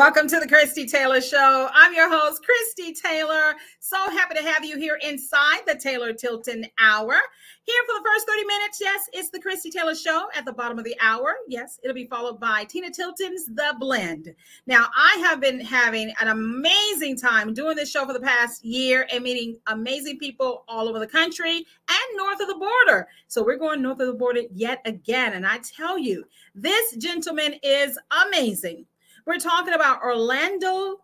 Welcome to the Christie Taylor Show. I'm your host, Christie Taylor. So happy to have you here inside the Taylor Tilton Hour. Here for the first 30 minutes, yes, it's the Christie Taylor Show at the bottom of the hour. Yes, it'll be followed by Tina Tilton's The Blend. Now, I have been having an amazing time doing this show for the past year and meeting amazing people all over the country and north of the border. So we're going north of the border yet again. And I tell you, this gentleman is amazing. We're talking about Orlando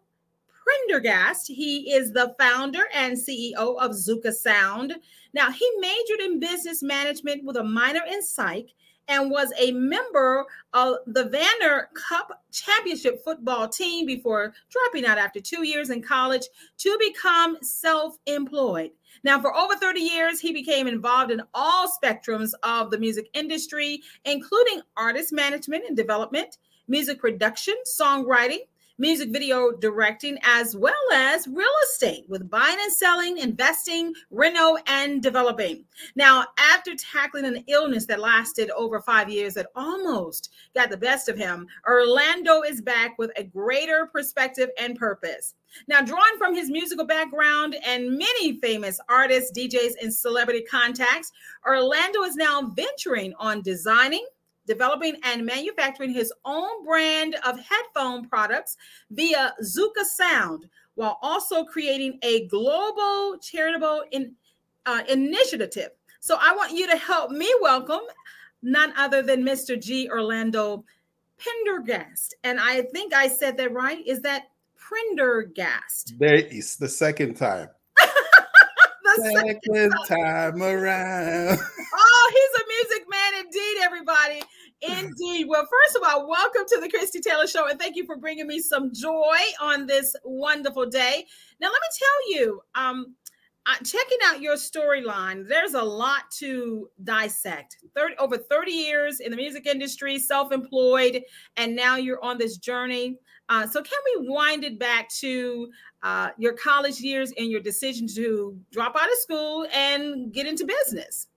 Prendergast. He is the founder and CEO of Zuka Sound. Now, he majored in business management with a minor in psych and was a member of the Vanier Cup Championship football team before dropping out after two years in college to become self employed. Now, for over 30 years, he became involved in all spectrums of the music industry, including artist management and development, music production, songwriting, music video directing, as well as real estate with buying and selling, investing, reno, and developing. Now, after tackling an illness that lasted over five years that almost got the best of him, Orlando is back with a greater perspective and purpose. Now, drawing from his musical background and many famous artists, DJs, and celebrity contacts, Orlando is now venturing on designing, developing and manufacturing his own brand of headphone products via Zuka Sound, while also creating a global charitable in, uh, initiative. So I want you to help me welcome none other than Mr. G. Orlando Pendergast. And I think I said that right. Is that Prendergast? There is the second time. the second, second time around. oh, he's a music man indeed, everybody. Indeed. Well, first of all, welcome to the Christie Taylor Show, and thank you for bringing me some joy on this wonderful day. Now, let me tell you, um, uh, checking out your storyline, there's a lot to dissect. 30, over 30 years in the music industry, self-employed, and now you're on this journey. Uh, so, can we wind it back to uh, your college years and your decision to drop out of school and get into business?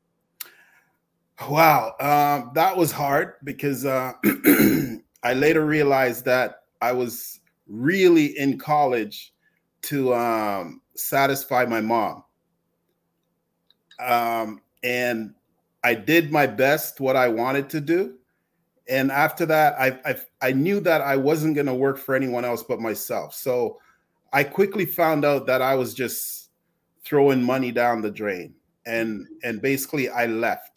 Wow, um, that was hard because uh, I later realized that I was really in college to um, satisfy my mom. Um, and I did my best what I wanted to do. And after that, I, I, I knew that I wasn't going to work for anyone else but myself. So I quickly found out that I was just throwing money down the drain. And, and basically, I left.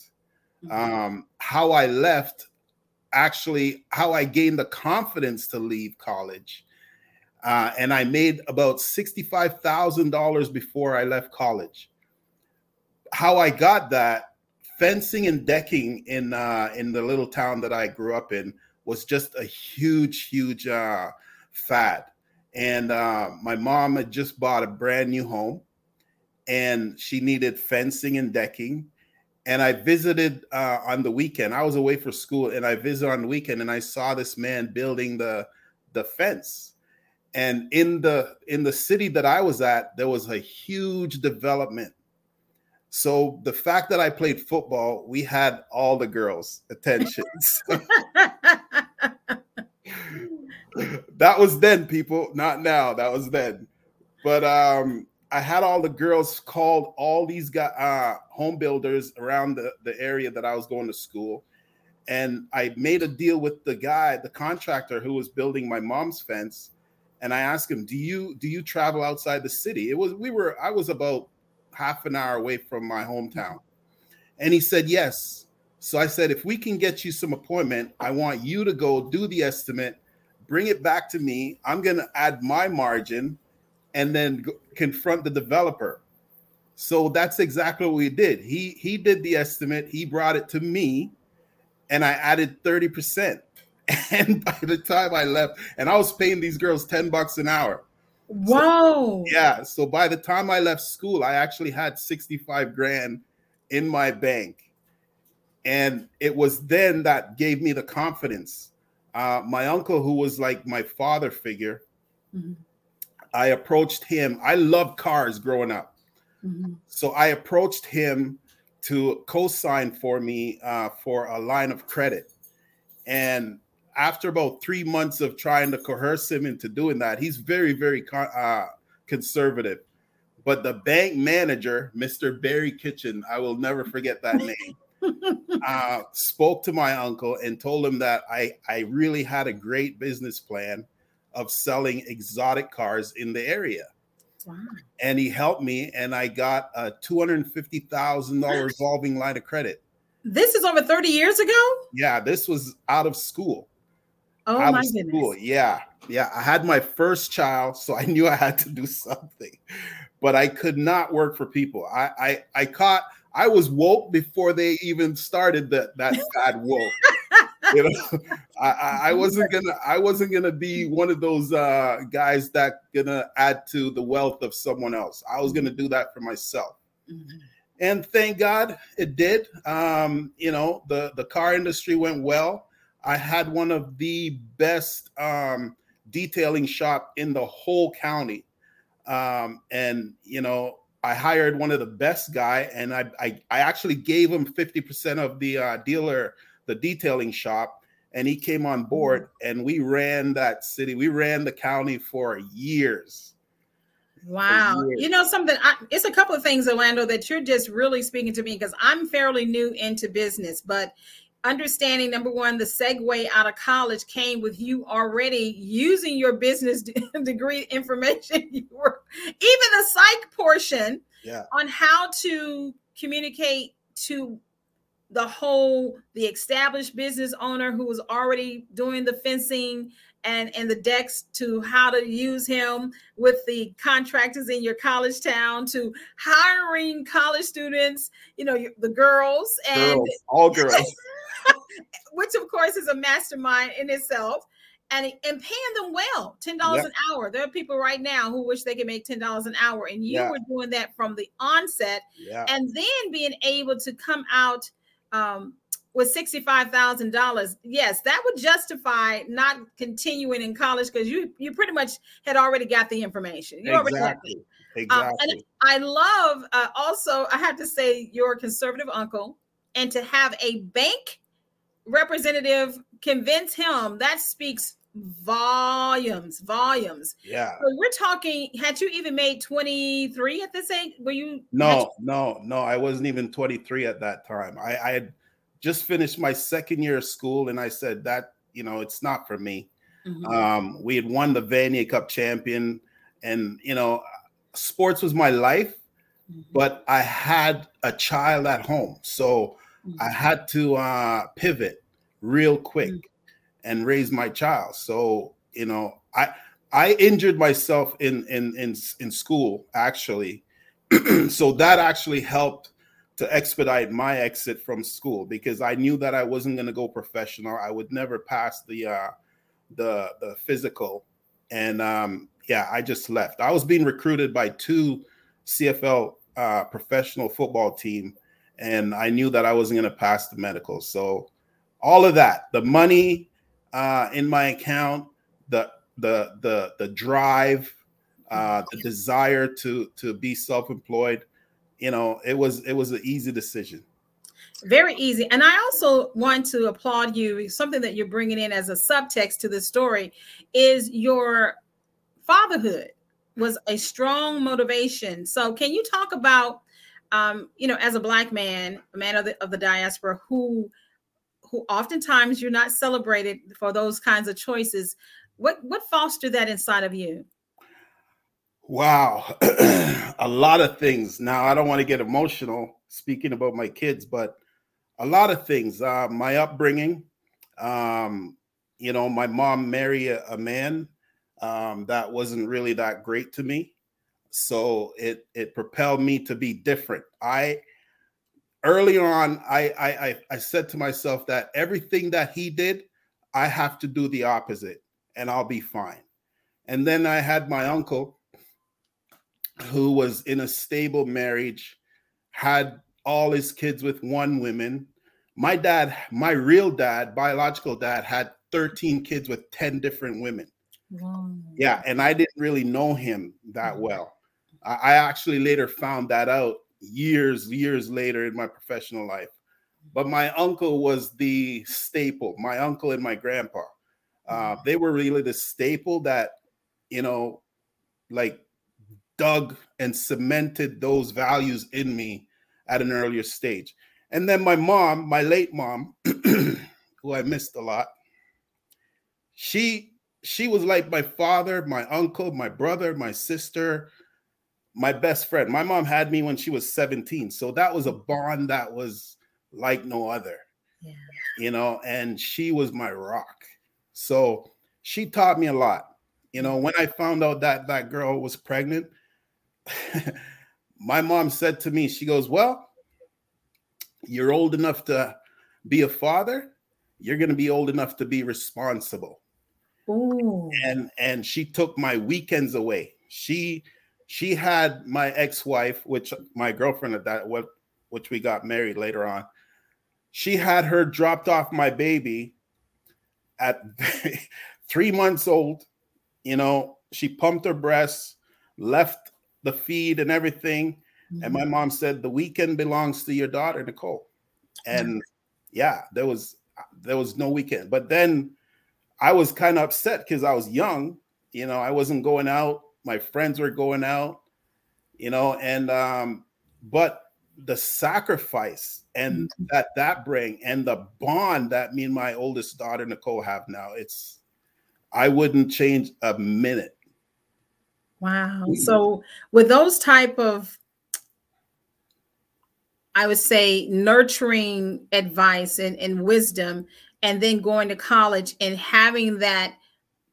Um, how I left, actually, how I gained the confidence to leave college. Uh, and I made about $65,000 before I left college. How I got that fencing and decking in uh, in the little town that I grew up in was just a huge, huge uh, fad. And uh, my mom had just bought a brand new home, and she needed fencing and decking and I visited uh, on the weekend. I was away for school, and I visited on the weekend, and I saw this man building the the fence. And in the in the city that I was at, there was a huge development. So the fact that I played football, we had all the girls' attentions. that was then, people, not now. That was then. But um, I had all the girls called all these guys, uh, home builders around the, the area that I was going to school. And I made a deal with the guy, the contractor who was building my mom's fence. And I asked him, Do you do you travel outside the city? It was we were I was about half an hour away from my hometown. And he said, Yes. So I said, if we can get you some appointment, I want you to go do the estimate, bring it back to me. I'm gonna add my margin and then confront the developer. So that's exactly what we did. He he did the estimate, he brought it to me, and I added 30%. And by the time I left, and I was paying these girls 10 bucks an hour. Wow. So, yeah. So by the time I left school, I actually had 65 grand in my bank. And it was then that gave me the confidence. Uh, my uncle, who was like my father figure, mm-hmm I approached him. I loved cars growing up. Mm-hmm. So I approached him to co sign for me uh, for a line of credit. And after about three months of trying to coerce him into doing that, he's very, very uh, conservative. But the bank manager, Mr. Barry Kitchen, I will never forget that name, uh, spoke to my uncle and told him that I, I really had a great business plan of selling exotic cars in the area. Wow. And he helped me, and I got a $250,000 revolving line of credit. This is over 30 years ago? Yeah, this was out of school. Oh out my goodness. School. Yeah. Yeah. I had my first child, so I knew I had to do something. But I could not work for people. I I, I caught I was woke before they even started that that bad woke. you know, I, I wasn't gonna I wasn't gonna be one of those uh, guys that gonna add to the wealth of someone else. I was gonna do that for myself. Mm-hmm and thank God it did. Um, you know, the the car industry went well. I had one of the best um, detailing shop in the whole county, um, and you know, I hired one of the best guy, and I I, I actually gave him fifty percent of the uh, dealer, the detailing shop, and he came on board, mm-hmm. and we ran that city. We ran the county for years Wow. You know something, I, it's a couple of things, Orlando, that you're just really speaking to me because I'm fairly new into business, but understanding number one, the segue out of college came with you already using your business degree information. You were even the psych portion yeah. on how to communicate to the whole the established business owner who was already doing the fencing and and the decks to how to use him with the contractors in your college town to hiring college students you know the girls and girls, all girls which of course is a mastermind in itself and, and paying them well $10 yep. an hour there are people right now who wish they could make $10 an hour and you yeah. were doing that from the onset yeah. and then being able to come out um, with $65,000, yes, that would justify not continuing in college because you you pretty much had already got the information. You exactly. already Exactly. Um, and I love uh, also, I have to say, your conservative uncle, and to have a bank representative convince him that speaks volumes, volumes. Yeah. So we're talking, had you even made 23 at this age? Were you? No, you- no, no. I wasn't even 23 at that time. I, I had just finished my second year of school, and I said that you know it's not for me. Mm-hmm. Um, we had won the Vanier Cup champion, and you know, sports was my life, mm-hmm. but I had a child at home, so mm-hmm. I had to uh, pivot real quick mm-hmm. And raise my child. So you know, I I injured myself in in in in school actually, so that actually helped to expedite my exit from school because I knew that I wasn't going to go professional. I would never pass the uh, the the physical, and um, yeah, I just left. I was being recruited by two CFL uh, professional football team, and I knew that I wasn't going to pass the medical. So all of that, the money uh, in my account, the the the the drive, uh, the desire to to be self employed you know, it was it was an easy decision. Very easy. And I also want to applaud you. Something that you're bringing in as a subtext to this story is your fatherhood was a strong motivation. So, can you talk about, um, you know, as a black man, a man of the of the diaspora, who who oftentimes you're not celebrated for those kinds of choices. What what fostered that inside of you? Wow, a lot of things. Now, I don't want to get emotional speaking about my kids, but a lot of things. Uh, my upbringing, um, you know, my mom married a, a man um, that wasn't really that great to me, so it it propelled me to be different. I early on, I I I said to myself that everything that he did, I have to do the opposite, and I'll be fine. And then I had my uncle who was in a stable marriage, had all his kids with one woman. My dad, my real dad, biological dad, had 13 kids with 10 different women. Wow. Yeah, and I didn't really know him that mm-hmm. well. I actually later found that out years, years later in my professional life. But my uncle was the staple, my uncle and my grandpa. Uh, they were really the staple that, you know, like dug and cemented those values in me at an earlier stage. And then my mom, my late mom, who I missed a lot, she she was like my father, my uncle, my brother, my sister, my best friend. My mom had me when she was 17. So that was a bond that was like no other. Yeah. You know, and she was my rock. So she taught me a lot. You know, when I found out that that girl was pregnant, my mom said to me, she goes, Well, you're old enough to be a father, you're going to be old enough to be responsible. Ooh. And and she took my weekends away. She she had my ex-wife, which my girlfriend at that what which we got married later on. She had her dropped off my baby at three months old. You know, she pumped her breasts, left the feed and everything. Mm-hmm. And my mm-hmm. mom said, The weekend belongs to your daughter, Nicole. And mm-hmm. yeah, there was there was no weekend. But then I was kind of upset because I was young, you know, I wasn't going out. My friends were going out, you know, and um, but the sacrifice and mm-hmm. that that bring and the bond that me and my oldest daughter Nicole have now, it's I wouldn't change a minute. Wow. Mm-hmm. So with those type of I would say nurturing advice and, and wisdom, and then going to college and having that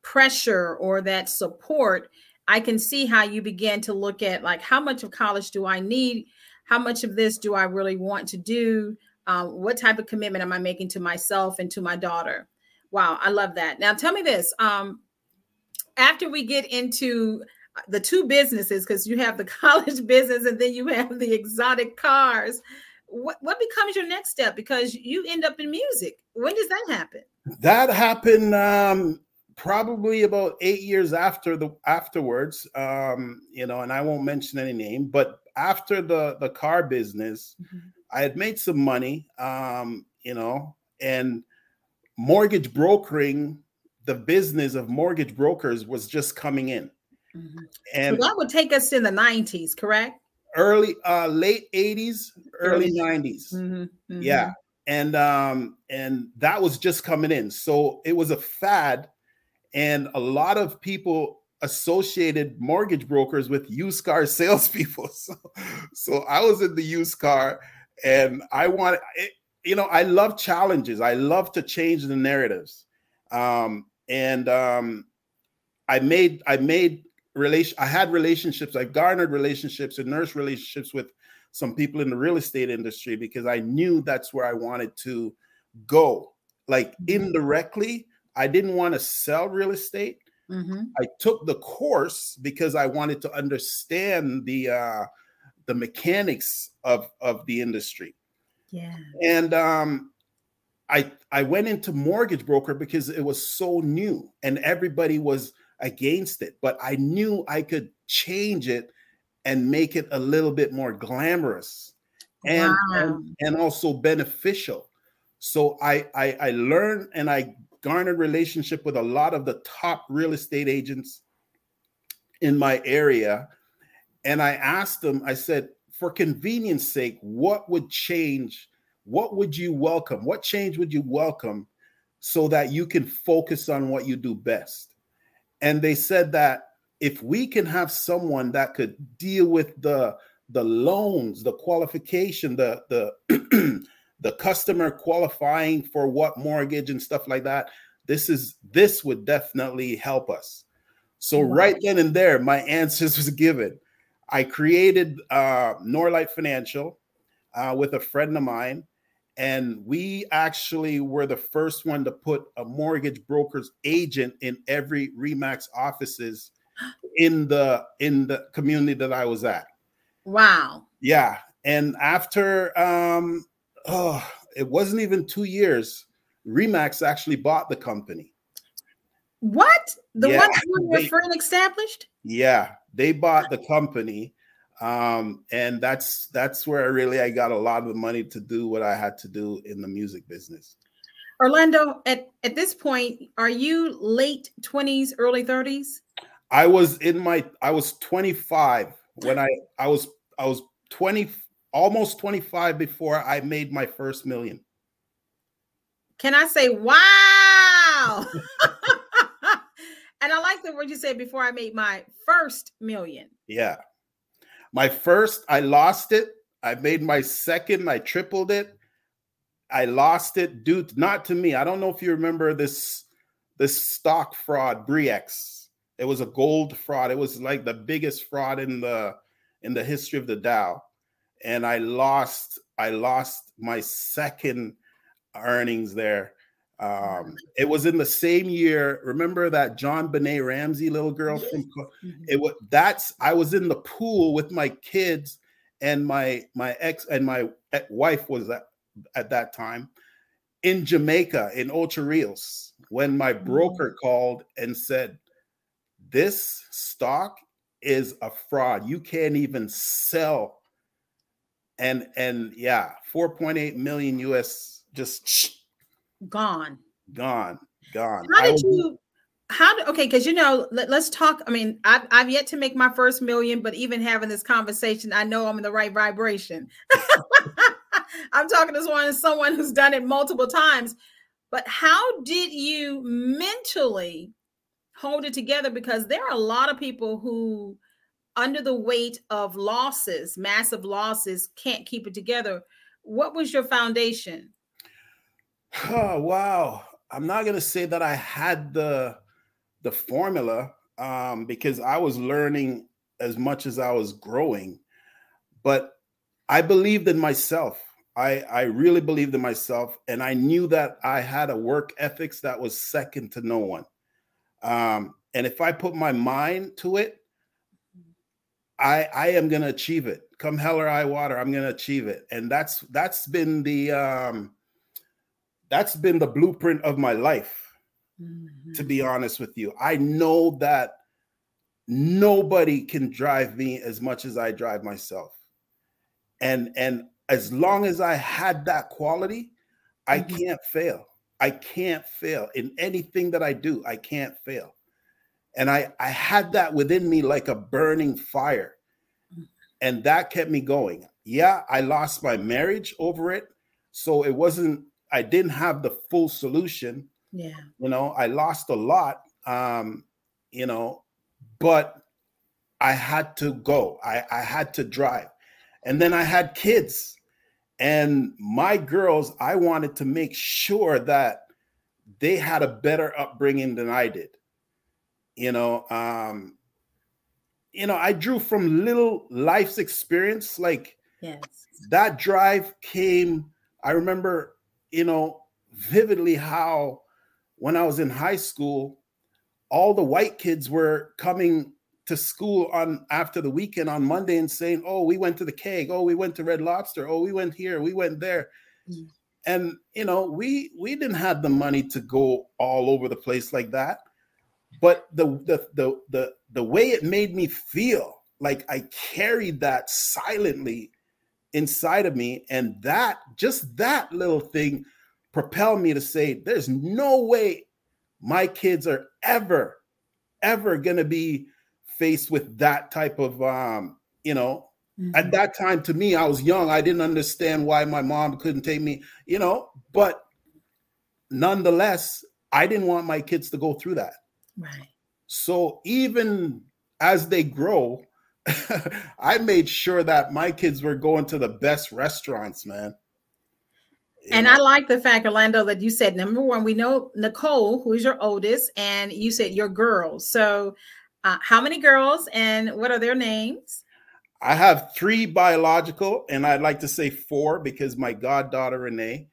pressure or that support, I can see how you begin to look at like how much of college do I need? How much of this do I really want to do? Um, what type of commitment am I making to myself and to my daughter? Wow, I love that. Now, tell me this. Um, after we get into the two businesses because you have the college business and then you have the exotic cars what, what becomes your next step because you end up in music when does that happen that happened um, probably about eight years after the afterwards um, you know and i won't mention any name but after the the car business mm-hmm. i had made some money um, you know and mortgage brokering the business of mortgage brokers was just coming in Mm-hmm. And so that would take us in the 90s, correct? Early, uh, late 80s, early 90s. Mm-hmm. Mm-hmm. Yeah. And um, and that was just coming in. So it was a fad, and a lot of people associated mortgage brokers with used car salespeople. So, so I was in the used car, and I want, you know, I love challenges. I love to change the narratives, um, and um, I made I made relation I had relationships, I garnered relationships and nurse relationships with some people in the real estate industry because I knew that's where I wanted to go. Like mm-hmm. indirectly, I didn't want to sell real estate. Mm-hmm. I took the course because I wanted to understand the uh, the mechanics of of the industry. Yeah. And um, I I went into mortgage broker because it was so new and everybody was against it, but I knew I could change it and make it a little bit more glamorous and wow. and, and, also beneficial. So I, I I learned and I garnered relationship with a lot of the top real estate agents in my area. And I asked them, I said, for convenience sake, what would change? What would you welcome? What change would you welcome so that you can focus on what you do best? and they said that if we can have someone that could deal with the the loans the qualification the the the customer qualifying for what mortgage and stuff like that this is this would definitely help us. So right then and there my answers was given. I created uh norlight financial uh, with a friend of mine and we actually were the first one to put a mortgage broker's agent in every remax offices in the in the community that i was at. Wow. Yeah and after um oh it wasn't even two years remax actually bought the company what the yeah, one your friend established yeah they bought the company um, and that's that's where really I got a lot of the money to do what I had to do in the music business. Orlando, at, at this point, are you late 20s, early 30s? I was in my I was 25 when I I was I was 20 almost 25 before I made my first million. Can I say wow? and I like the word you said before I made my first million. Yeah. My first, I lost it. I made my second, I tripled it. I lost it due to, not to me. I don't know if you remember this this stock fraud, Bre-X. It was a gold fraud. It was like the biggest fraud in the in the history of the Dow. And I lost I lost my second earnings there. Um, it was in the same year. Remember that JonBenét Ramsey little girl from mm-hmm. it was that's I was in the pool with my kids and my my ex and my wife was at, at that time in Jamaica in Ocho Rios when my mm-hmm. broker called and said, This stock is a fraud. You can't even sell. And and yeah, 4.8 million US just gone. Gone gone. How did you how did okay because you know let, us talk i mean I've, I've yet to make my first million but even having this conversation i know i'm in the right vibration. I'm talking to someone someone who's done it multiple times but how did you mentally hold it together? Because there are a lot of people who under the weight of losses massive losses can't keep it together what was your foundation Oh, wow. I'm not gonna say that I had the the formula um, because I was learning as much as I was growing, but I believed in myself. I I really believed in myself, and I knew that I had a work ethics that was second to no one. Um, and if I put my mind to it, I I am gonna achieve it. Come hell or high water, I'm gonna achieve it. And that's that's been the um, that's been the blueprint of my life mm-hmm. to be honest with you i know that nobody can drive me as much as i drive myself and and as long as i had that quality i mm-hmm. can't fail i can't fail in anything that i do i can't fail and i i had that within me like a burning fire and that kept me going yeah i lost my marriage over it so it wasn't I didn't have the full solution. Yeah. You know, I lost a lot. Um, you know, but I had to go. I, I had to drive. And then I had kids. And my girls, I wanted to make sure that they had a better upbringing than I did. You know, um, you know, I drew from little life's experience. Like yes. that drive came. I remember you know, vividly how when I was in high school, all the white kids were coming to school on after the weekend on Monday and saying, "Oh, we went to the keg. Oh, we went to Red Lobster. Oh, we went here. We went there." Mm-hmm. And you know, we we didn't have the money to go all over the place like that. But the the the the the way it made me feel like I carried that silently inside of me. And that, just that little thing propelled me to say, there's no way my kids are ever, ever going to be faced with that type of, um, you know, mm-hmm. at that time to me, I was young. I didn't understand why my mom couldn't take me, you know, but nonetheless, I didn't want my kids to go through that. Right. So even as they grow, I made sure that my kids were going to the best restaurants, man. You and know? I like the fact, Orlando, that you said number one, we know Nicole, who is your oldest, and you said your girls. So, uh, how many girls and what are their names? I have three biological, and I'd like to say four because my goddaughter Renee,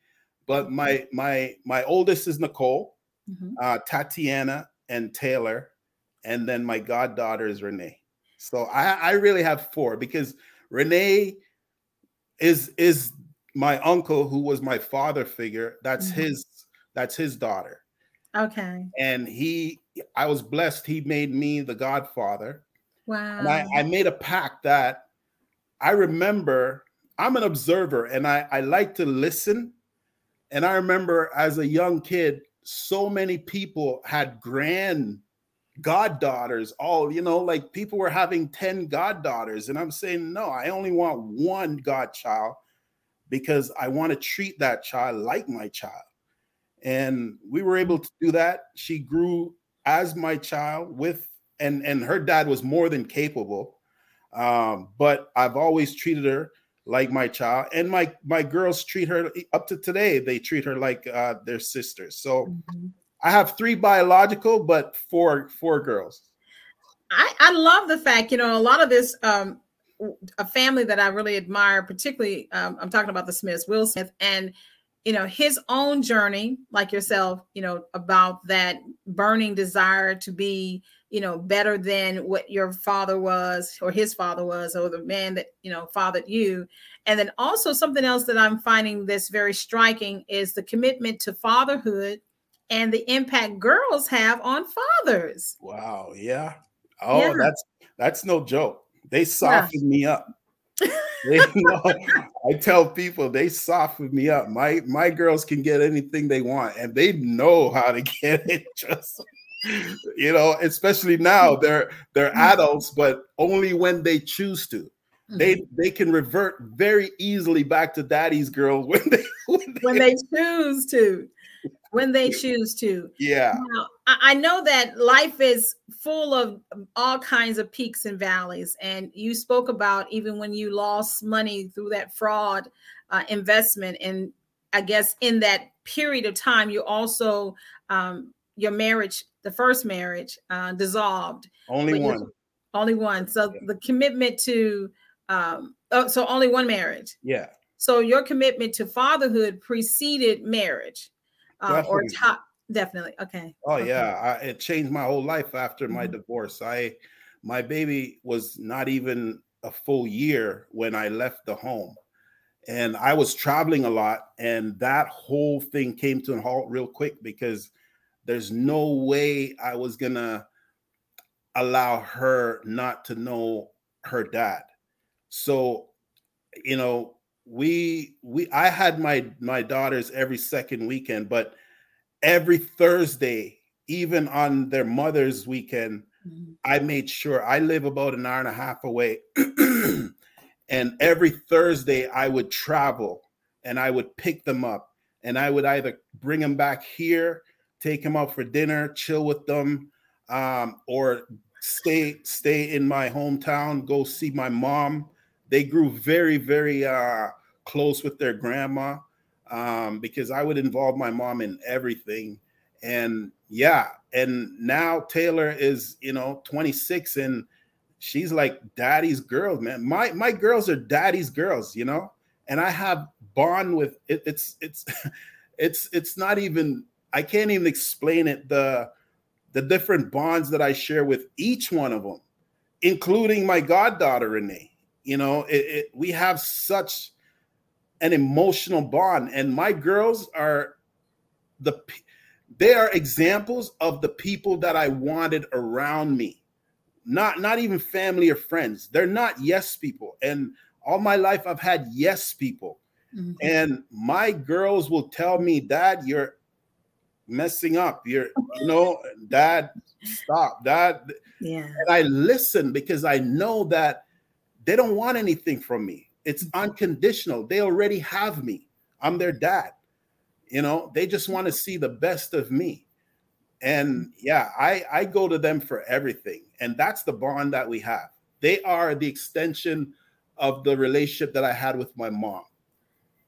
but my my my oldest is Nicole, mm-hmm. uh, Tatiana, and Taylor, and then my goddaughter is Renee. So I, I really have four because Renee is is my uncle who was my father figure. That's mm-hmm. his that's his daughter. Okay. And he I was blessed. He made me the godfather. Wow. And I, I made a pact that I remember I'm an observer and I, I like to listen And I remember as a young kid, so many people had grand goddaughters all you know like people were having 10 goddaughters. And i'm saying no i only want one godchild because i want to treat that child like my child. And we were able to do that. She grew as my child with and and her dad was more than capable. Um, but i've always treated her like my child and my my girls treat her up to today they treat her like uh, their sisters so mm-hmm. i have three biological but four four girls i i love the fact you know a lot of this um a family that i really admire particularly um, i'm talking about the smiths will smith and you know his own journey like yourself you know about that burning desire to be you know better than what your father was or his father was or the man that you know fathered you and then also something else that i'm finding this very striking is the commitment to fatherhood and the impact girls have on fathers wow yeah oh yeah. that's that's no joke they softened yeah. me up they know, I tell people they soften me up. My my girls can get anything they want, and they know how to get it. Just you know, especially now they're they're mm-hmm. adults, but only when they choose to. They mm-hmm. they can revert very easily back to daddy's girls when they when they, when they choose to when they choose to. Yeah. Now, I know that life is full of all kinds of peaks and valleys. And you spoke about even when you lost money through that fraud uh, investment. And I guess in that period of time, you also, um, your marriage, the first marriage, uh, dissolved. Only one. Only one. So yeah. the commitment to, um, oh, so only one marriage. Yeah. So your commitment to fatherhood preceded marriage uh, or top definitely okay oh okay. yeah I, it changed my whole life after my mm-hmm. divorce i my baby was not even a full year when i left the home and i was traveling a lot and that whole thing came to a halt real quick because there's no way i was gonna allow her not to know her dad so you know we we I had my my daughters every second weekend, but every Thursday, even on their mother's weekend, mm-hmm. I made sure I live about an hour and a half away. and every Thursday I would travel and I would pick them up and I would either bring them back here, take them out for dinner, chill with them, um, or stay stay in my hometown, go see my mom they grew very, very uh, close with their grandma um, because I would involve my mom in everything. And yeah, and now Taylor is, you know, 26 and she's like daddy's girl, man. My my girls are daddy's girls, you know, and I have bond with it, it's it's it's it's not even I can't even explain it the the different bonds that I share with each one of them, including my goddaughter Renee. You know, it, it, we have such an emotional bond, and my girls are the they are examples of the people that I wanted around me. Not not even family or friends. They're not yes people. And all my life I've had yes people. Mm-hmm. And my girls will tell me, "Dad, you're messing up. You're, you know, Dad, stop, Dad." Yeah. And I listen because I know that they don't want anything from me. It's unconditional. They already have me. I'm their dad. You know, they just want to see the best of me. And yeah, I I go to them for everything. And that's the bond that we have. They are the extension of the relationship that I had with my mom.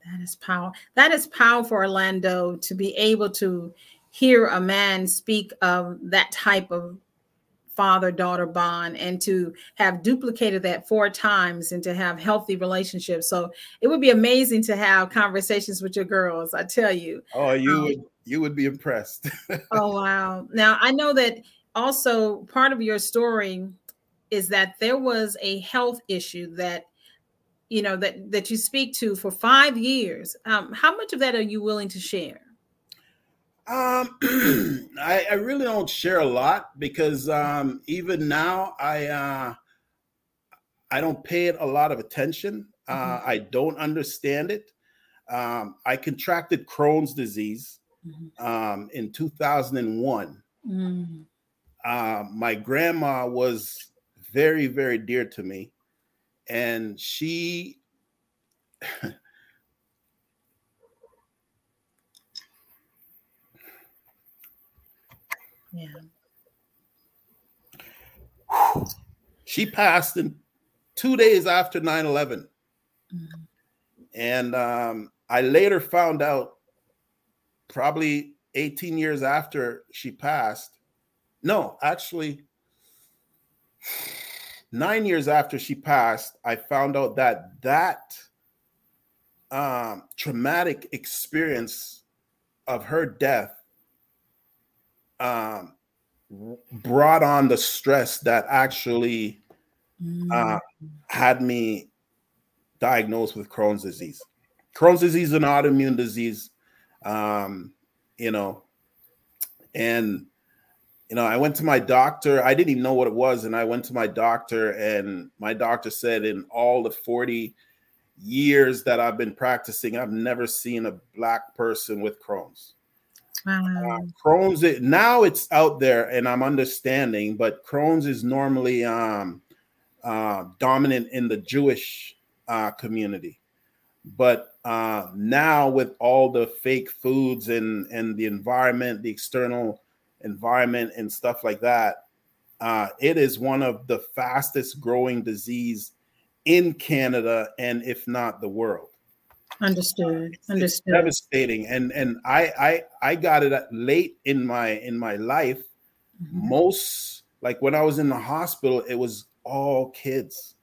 That is power. That is powerful, Orlando, to be able to hear a man speak of that type of father daughter bond and to have duplicated that four times and to have healthy relationships. So it would be amazing to have conversations with your girls i tell you. Oh you um, would you would be impressed. Oh wow. Now i know that also part of your story is that there was a health issue that you know that that you speak to for five years um, how much of that are you willing to share um, I, I, really don't share a lot because um, even now I uh, I don't pay it a lot of attention. Uh, mm-hmm. I don't understand it. um, I contracted Crohn's disease mm-hmm. um, in 2001. Mm. Uh, my grandma was very, very dear to me. And she, yeah. She passed in two days after 9 11. Mm-hmm. And um, I later found out, probably 18 years after she passed. No, actually, nine years after she passed, I found out that that um, traumatic experience of her death um, brought on the stress that actually uh, mm. had me diagnosed with Crohn's disease. Crohn's disease is an autoimmune disease, um, you know, and you know, I went to my doctor. I didn't even know what it was, and I went to my doctor, and my doctor said, in all the forty years that I've been practicing, I've never seen a black person with Crohn's. Wow. Uh, Crohn's it, now it's out there, and I'm understanding, but Crohn's is normally um, uh, dominant in the Jewish uh, community. But uh, now, with all the fake foods and and the environment, the external environment, and stuff like that, uh, it is one of the fastest growing disease in Canada and if not the world. Understood. Understood. It's devastating, and and I I I got it late in my in my life. Mm-hmm. Most like when I was in the hospital, it was all kids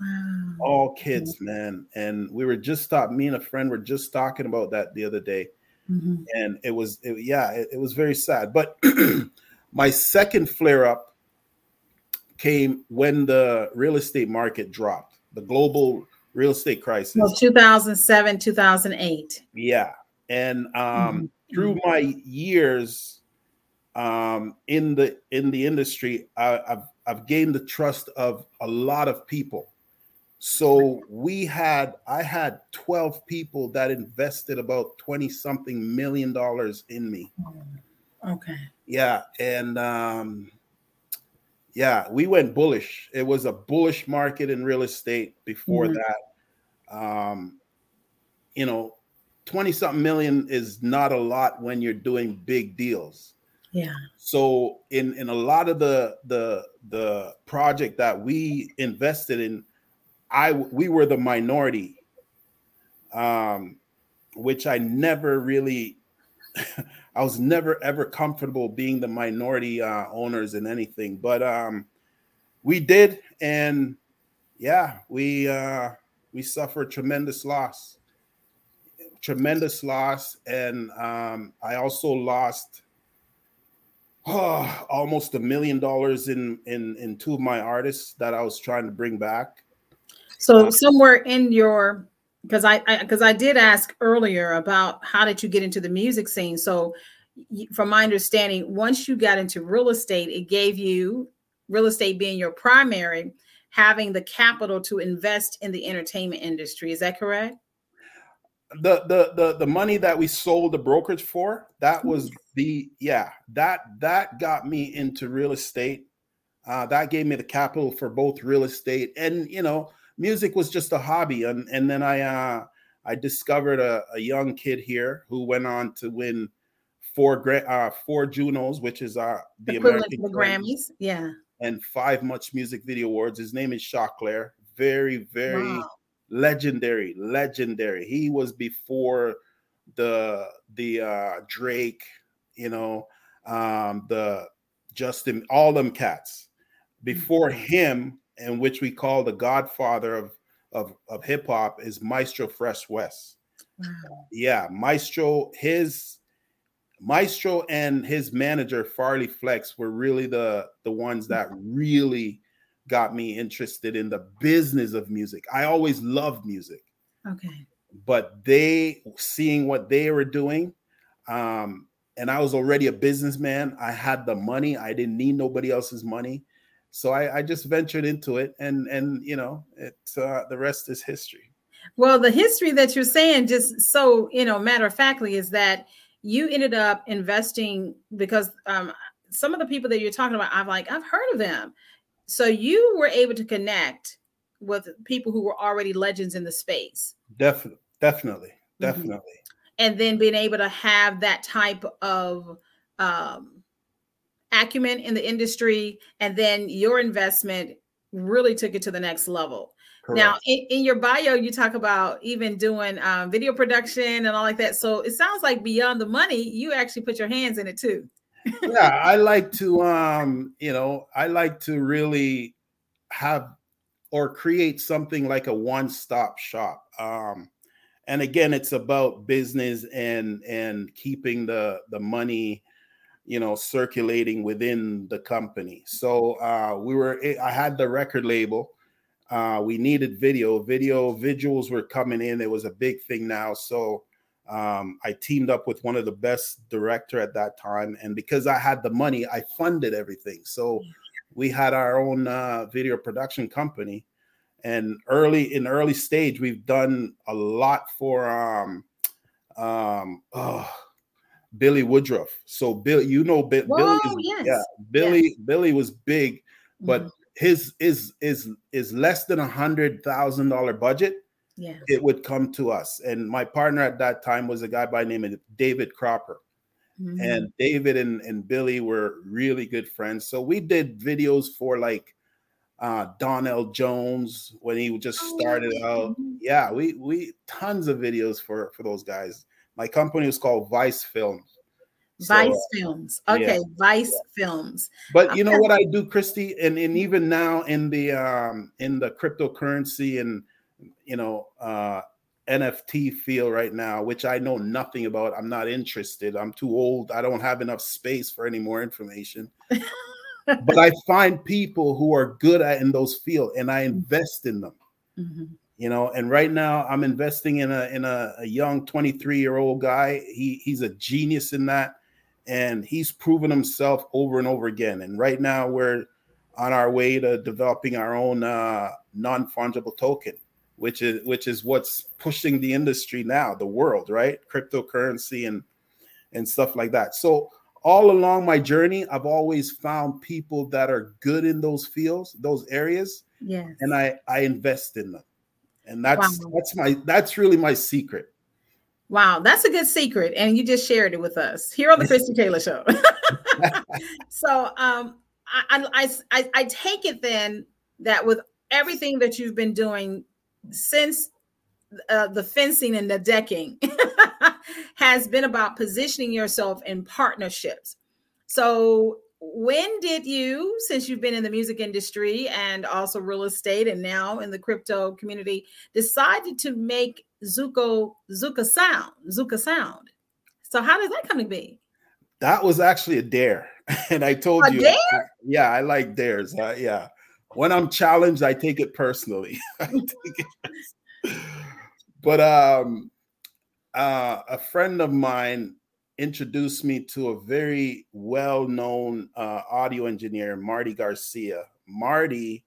Wow. All kids, man. And we were just talking, me and a friend were just talking about that the other day. Mm-hmm. And it was, it, yeah, it, it was very sad. But my second flare up came when the real estate market dropped, the global real estate crisis. Well, 2007, 2008. Yeah. And um, mm-hmm. through my years um, in the in the industry, I, I've I've gained the trust of a lot of people. So we had, I had 12 people that invested about 20 something million dollars in me. Okay. Yeah. And um, yeah, we went bullish. It was a bullish market in real estate before mm-hmm. that. Um, you know, 20 something million is not a lot when you're doing big deals. Yeah. So in in a lot of the the the project that we invested in, I we were the minority, um, which I never really, I was never ever comfortable being the minority uh, owners in anything, but um, we did, and yeah, we uh, we suffered tremendous loss, tremendous loss, and um, I also lost. Oh, almost a million dollars in in in two of my artists that I was trying to bring back so somewhere in your because I because I, I, did ask earlier about how did you get into the music scene. So from my understanding, once you got into real estate, it gave you real estate being your primary, having the capital to invest in the entertainment industry. Is that correct? The the the the money that we sold the brokerage for, that was the yeah, that that got me into real estate. Uh, that gave me the capital for both real estate and you know music was just a hobby, and and then I uh, I discovered a, a young kid here who went on to win four uh, four Junos, which is uh, the American the Grammys, yeah, and five Much Music Video Awards. His name is Choclair. Very very wow. legendary, legendary. He was before the the uh, Drake, you know, um, the Justin, all them cats. Before mm-hmm. him, and which we call the godfather of of, of hip hop is Maestro Fresh Wes. Wow. Yeah, Maestro, his Maestro and his manager Farley Flex were really the the ones that really got me interested in the business of music. I always loved music. Okay. But they seeing what they were doing, um, and I was already a businessman. I had the money. I didn't need nobody else's money so I, I just ventured into it, and and you know, it's uh, the rest is history. Well, the history that you're saying, just so you know, matter of factly, is that you ended up investing because um, some of the people that you're talking about, I'm like, I've heard of them. So you were able to connect with people who were already legends in the space. Definitely, definitely, definitely. Mm-hmm. And then being able to have that type of um, acumen in the industry, and then your investment really took it to the next level. Correct. Now, in, in, your bio, you talk about even doing um, video production and all like that. So it sounds like beyond the money, you actually put your hands in it too. yeah, I like to, um, you know, I like to really have or create something like a one-stop shop. Um, and again, it's about business and and keeping the the money you know circulating within the company so uh we were i had the record label uh, we needed video. Video visuals were coming in. It was a big thing now. So um, I teamed up with one of the best director at that time, and because I had the money, I funded everything. So we had our own uh, video production company, and early in early stage, we've done a lot for um, um, oh, Billy Woodruff. So Bill, you know, Billy, yes. yeah, Billy, yes. Billy was big, but mm-hmm his is is is less than a hundred thousand dollar budget, yeah, it would come to us. And my partner at that time was a guy by name of David Cropper. Mm-hmm. And David and, and Billy were really good friends. So we did videos for like uh Donell Jones when he just started oh, out. Yeah, we we tons of videos for for those guys. My company is called Vice Films. Vice so, Films. Okay, yeah. Vice yeah. Films. But you know what I do, Christie, and, and even now in the um in the cryptocurrency and you know uh NFT field right now, which I know nothing about. I'm not interested. I'm too old. I don't have enough space for any more information. but I find people who are good at in those fields and I invest in them. Mm-hmm. You know, and right now I'm investing in a in a, a young 23 year old guy. He he's a genius in that and he's proven himself over and over again. And right now we're on our way to developing our own uh, non-fungible token, which is which is what's pushing the industry now, the world, right? Cryptocurrency and and stuff like that. So all along my journey, I've always found people that are good in those fields, those areas, yes. and I I invest in them, and that's wow. that's my that's really my secret. Wow, that's a good secret, and you just shared it with us here on the Christie Taylor Show. so, um, I, I, I, I take it then that with everything that you've been doing since uh, the fencing and the decking has been about positioning yourself in partnerships. So, when did you, since you've been in the music industry and also real estate and now in the crypto community, decided to make Zuko Zuka Sound, Zuka Sound. So how does that come to be? That was actually a dare, and I told a you, dare? Yeah, I like dares. Uh, yeah, when I'm challenged, I take it personally. take it but um, uh, a friend of mine introduced me to a very well-known uh, audio engineer, Marty Garcia. Marty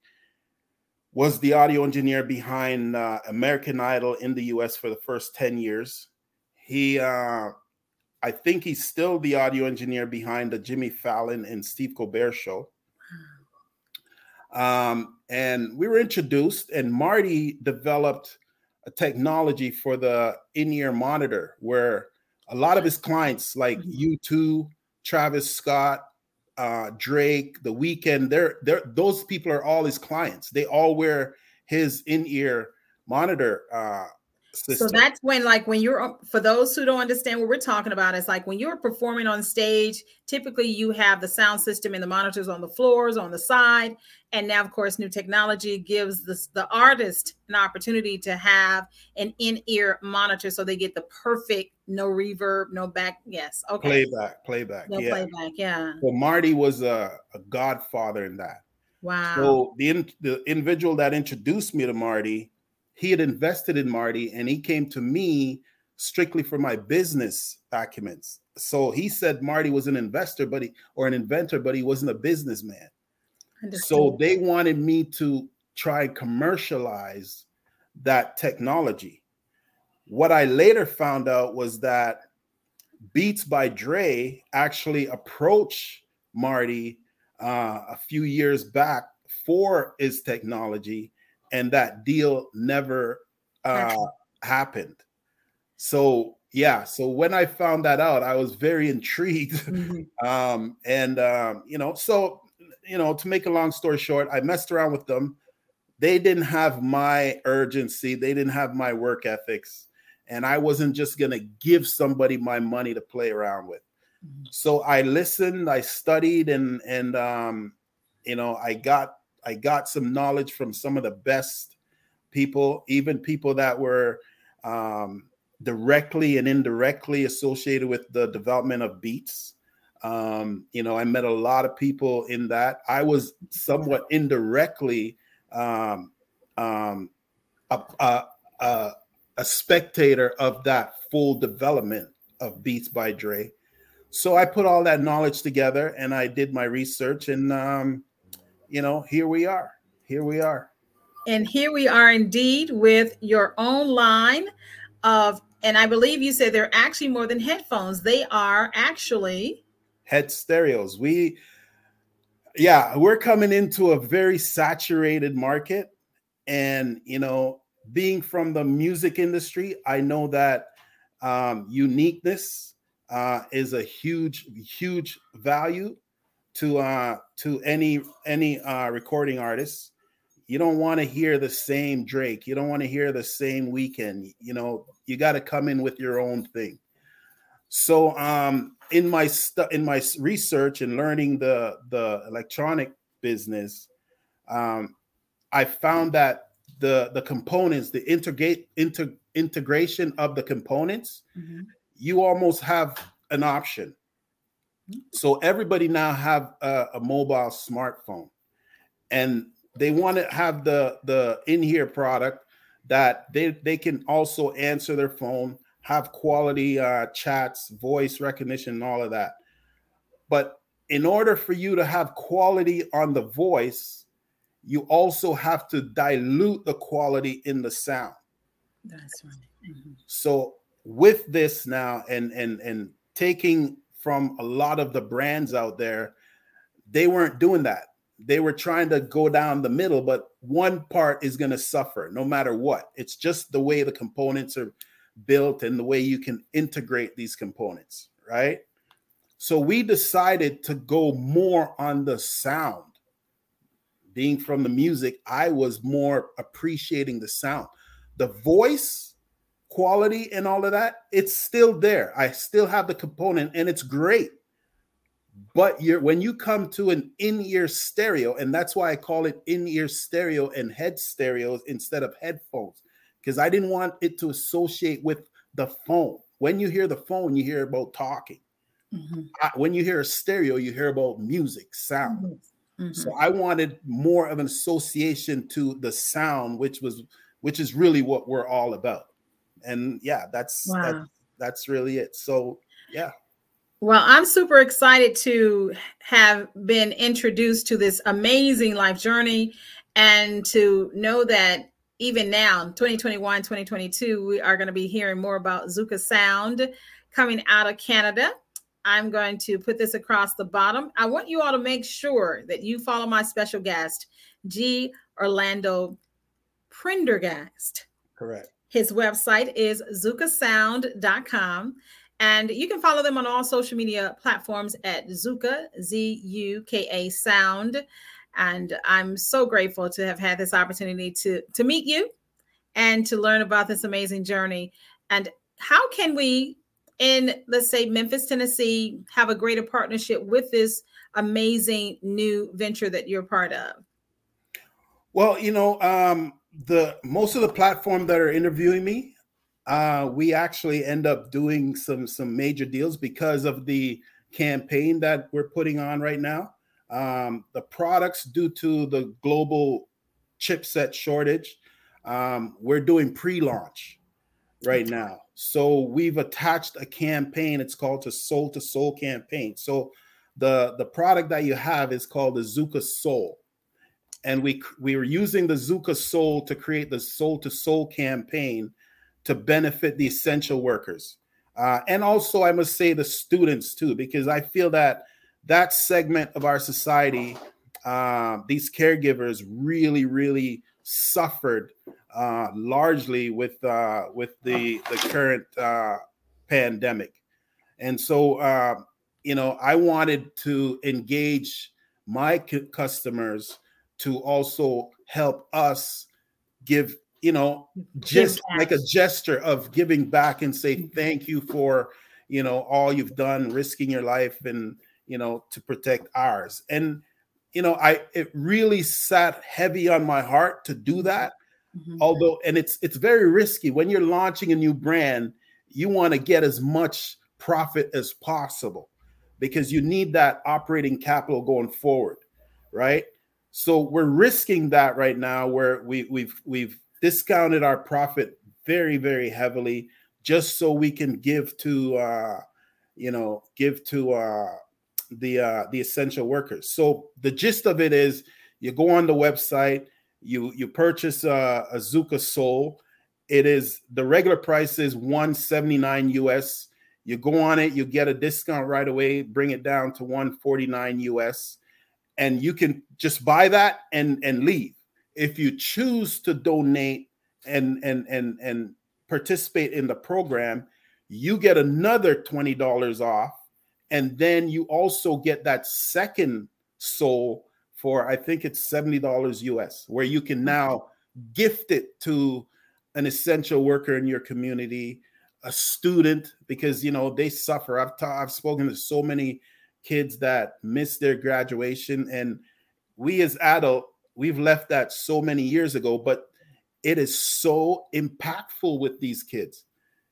was the audio engineer behind uh, American Idol in the US for the first 10 years. He, uh, I think he's still the audio engineer behind the Jimmy Fallon and Steve Colbert show. Um, and we were introduced, and Marty developed a technology for the in ear monitor where a lot of his clients, like mm-hmm. U2, Travis Scott, uh, Drake, The Weeknd, they're, they're those people are all his clients. They all wear his in-ear monitor uh, System. So that's when, like, when you're um, for those who don't understand what we're talking about, it's like when you're performing on stage, typically you have the sound system and the monitors on the floors, on the side. And now, of course, new technology gives the, the artist an opportunity to have an in ear monitor so they get the perfect, no reverb, no back. Yes. Okay. Playback, playback. No yeah. playback. Yeah. So Marty was a, a godfather in that. Wow. So the, the individual that introduced me to Marty he had invested in Marty and he came to me strictly for my business documents. So he said Marty was an investor, but he or an inventor, but he wasn't a businessman. So they wanted me to try and commercialize that technology. What I later found out was that Beats by Dre actually approached Marty uh, a few years back for his technology, and that deal never uh, happened. So yeah, so when I found that out, I was very intrigued, mm-hmm. um, and um, you know, so you know, to make a long story short, I messed around with them. They didn't have my urgency. They didn't have my work ethics and I wasn't just going to give somebody my money to play around with. Mm-hmm. So I listened, I studied, and and um, you know I got I got some knowledge from some of the best people, even people that were um, directly and indirectly associated with the development of beats. Um, you know, I met a lot of people in that. I was somewhat indirectly um, um, a, a, a, a spectator of that full development of Beats by Dre. So I put all that knowledge together and I did my research, and um, you know, here we are. Here we are. And here we are indeed with your own line of, and I believe you said they're actually more than headphones. They are actually head stereos. We, yeah, we're coming into a very saturated market. And, you know, being from the music industry, I know that um, uniqueness uh, is a huge, huge value to uh, to any any uh, recording artist. You don't want to hear the same Drake. You don't want to hear the same Weeknd You know, you got to come in with your own thing. So, um, in my stu- in my research and learning the the electronic business, um, I found that the the components, the integrate inter, integration of the components, mm-hmm. you almost have an option. Mm-hmm. So everybody now have a, a mobile smartphone, and they want to have the the in-ear product that they they can also answer their phone, have quality uh, chats, voice recognition, and all of that. But in order for you to have quality on the voice, you also have to dilute the quality in the sound. That's right. Mm-hmm. So with this now and and and taking from a lot of the brands out there, they weren't doing that. They were trying to go down the middle, but one part is going to suffer no matter what. It's just the way the components are built and the way you can integrate these components, right? So we decided to go more on the sound being from the music, I was more appreciating the sound. The voice quality and all of that, it's still there. I still have the component and it's great. But you're when you come to an in-ear stereo, and that's why I call it in-ear stereo and head stereos instead of headphones, because I didn't want it to associate with the phone. When you hear the phone, you hear about talking. Mm-hmm. I, when you hear a stereo, you hear about music, sound. Mm-hmm. Mm-hmm. So I wanted more of an association to the sound, which was which is really what we're all about. And yeah, that's wow. that's, that's really it. So yeah. Well, I'm super excited to have been introduced to this amazing life journey and to know that even now, 2021, 2022, we are going to be hearing more about Zuka Sound coming out of Canada. I'm going to put this across the bottom. I want you all to make sure that you follow my special guest, G. Orlando Prendergast. Correct. His website is zukasound.com. And you can follow them on all social media platforms at Zuka, Z U K A Sound. And I'm so grateful to have had this opportunity to, to meet you and to learn about this amazing journey. And how can we in let's say Memphis, Tennessee, have a greater partnership with this amazing new venture that you're part of? Well, you know, um, the most of the platform that are interviewing me, uh, we actually end up doing some some major deals because of the campaign that we're putting on right now. Um, the products, due to the global chipset shortage, um, we're doing pre-launch right now. So we've attached a campaign. It's called the Soul to Soul campaign. So the the product that you have is called the Zuka Soul, and we we were using the Zuka Soul to create the Soul to Soul campaign to benefit the essential workers, uh, and also I must say the students too, because I feel that that segment of our society, uh, these caregivers, really really suffered uh, largely with uh, with the the current uh, pandemic, and so uh, you know I wanted to engage my customers to also help us give you know just like a gesture of giving back and say mm-hmm. thank you for you know all you've done risking your life and you know to protect ours. And you know i it really sat heavy on my heart to do that mm-hmm. although and it's it's very risky. When you're launching a new brand you want to get as much profit as possible because you need that operating capital going forward right so we're risking that right now where we we've we've discounted our profit very very heavily just so we can give to uh you know give to uh the uh the essential workers. So the gist of it is you go on the website you you purchase a, a zuka soul. It is the regular price is 179 us you go on it you get a discount right away bring it down to 149 us and you can just buy that and and leave. If you choose to donate and and and and participate in the program you get another $20 off. And then you also get that second soul for i think it's $70 us where you can now gift it to an essential worker in your community a student because you know they suffer. I've ta- i've spoken to so many kids that miss their graduation. And we as adult we've left that so many years ago but it is so impactful with these kids.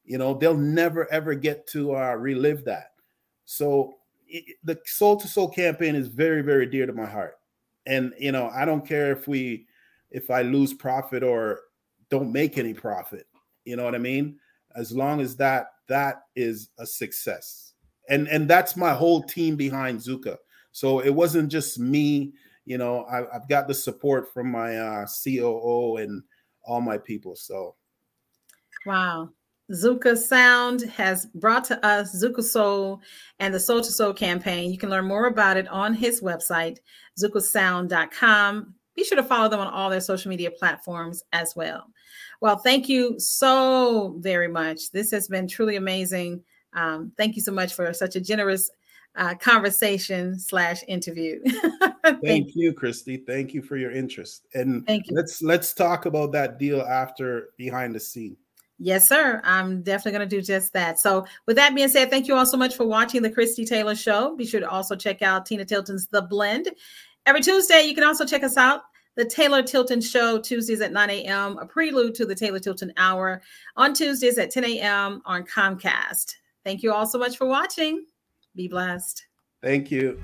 You know they'll never ever get to uh, relive that. So it, the soul to soul campaign is very very dear to my heart. And you know i don't care if we if i lose profit or don't make any profit. You know what i mean? As long as that that is a success and and that's my whole team behind Zuka. So it wasn't just me. You know, I, have got the support from my uh, COO and all my people. So, wow. Zuka Sound has brought to us Zuka Soul and the Soul to Soul campaign. You can learn more about it on his website, zukasound.com. Be sure to follow them on all their social media platforms as well. Well, thank you so very much. This has been truly amazing. Um, thank you so much for such a generous uh, conversation slash interview. thank, thank you, Christie. Thank you for your interest. And thank you. let's let's talk about that deal after behind the scene. Yes, sir. I'm definitely going to do just that. So, with that being said, thank you all so much for watching the Christie Taylor Show. Be sure to also check out Tina Tilton's The Blend. Every Tuesday, you can also check us out the Taylor Tilton Show, Tuesdays at 9 a.m., a prelude to the Taylor Tilton Hour on Tuesdays at 10 a.m. on Comcast. Thank you all so much for watching. Be blessed. Thank you.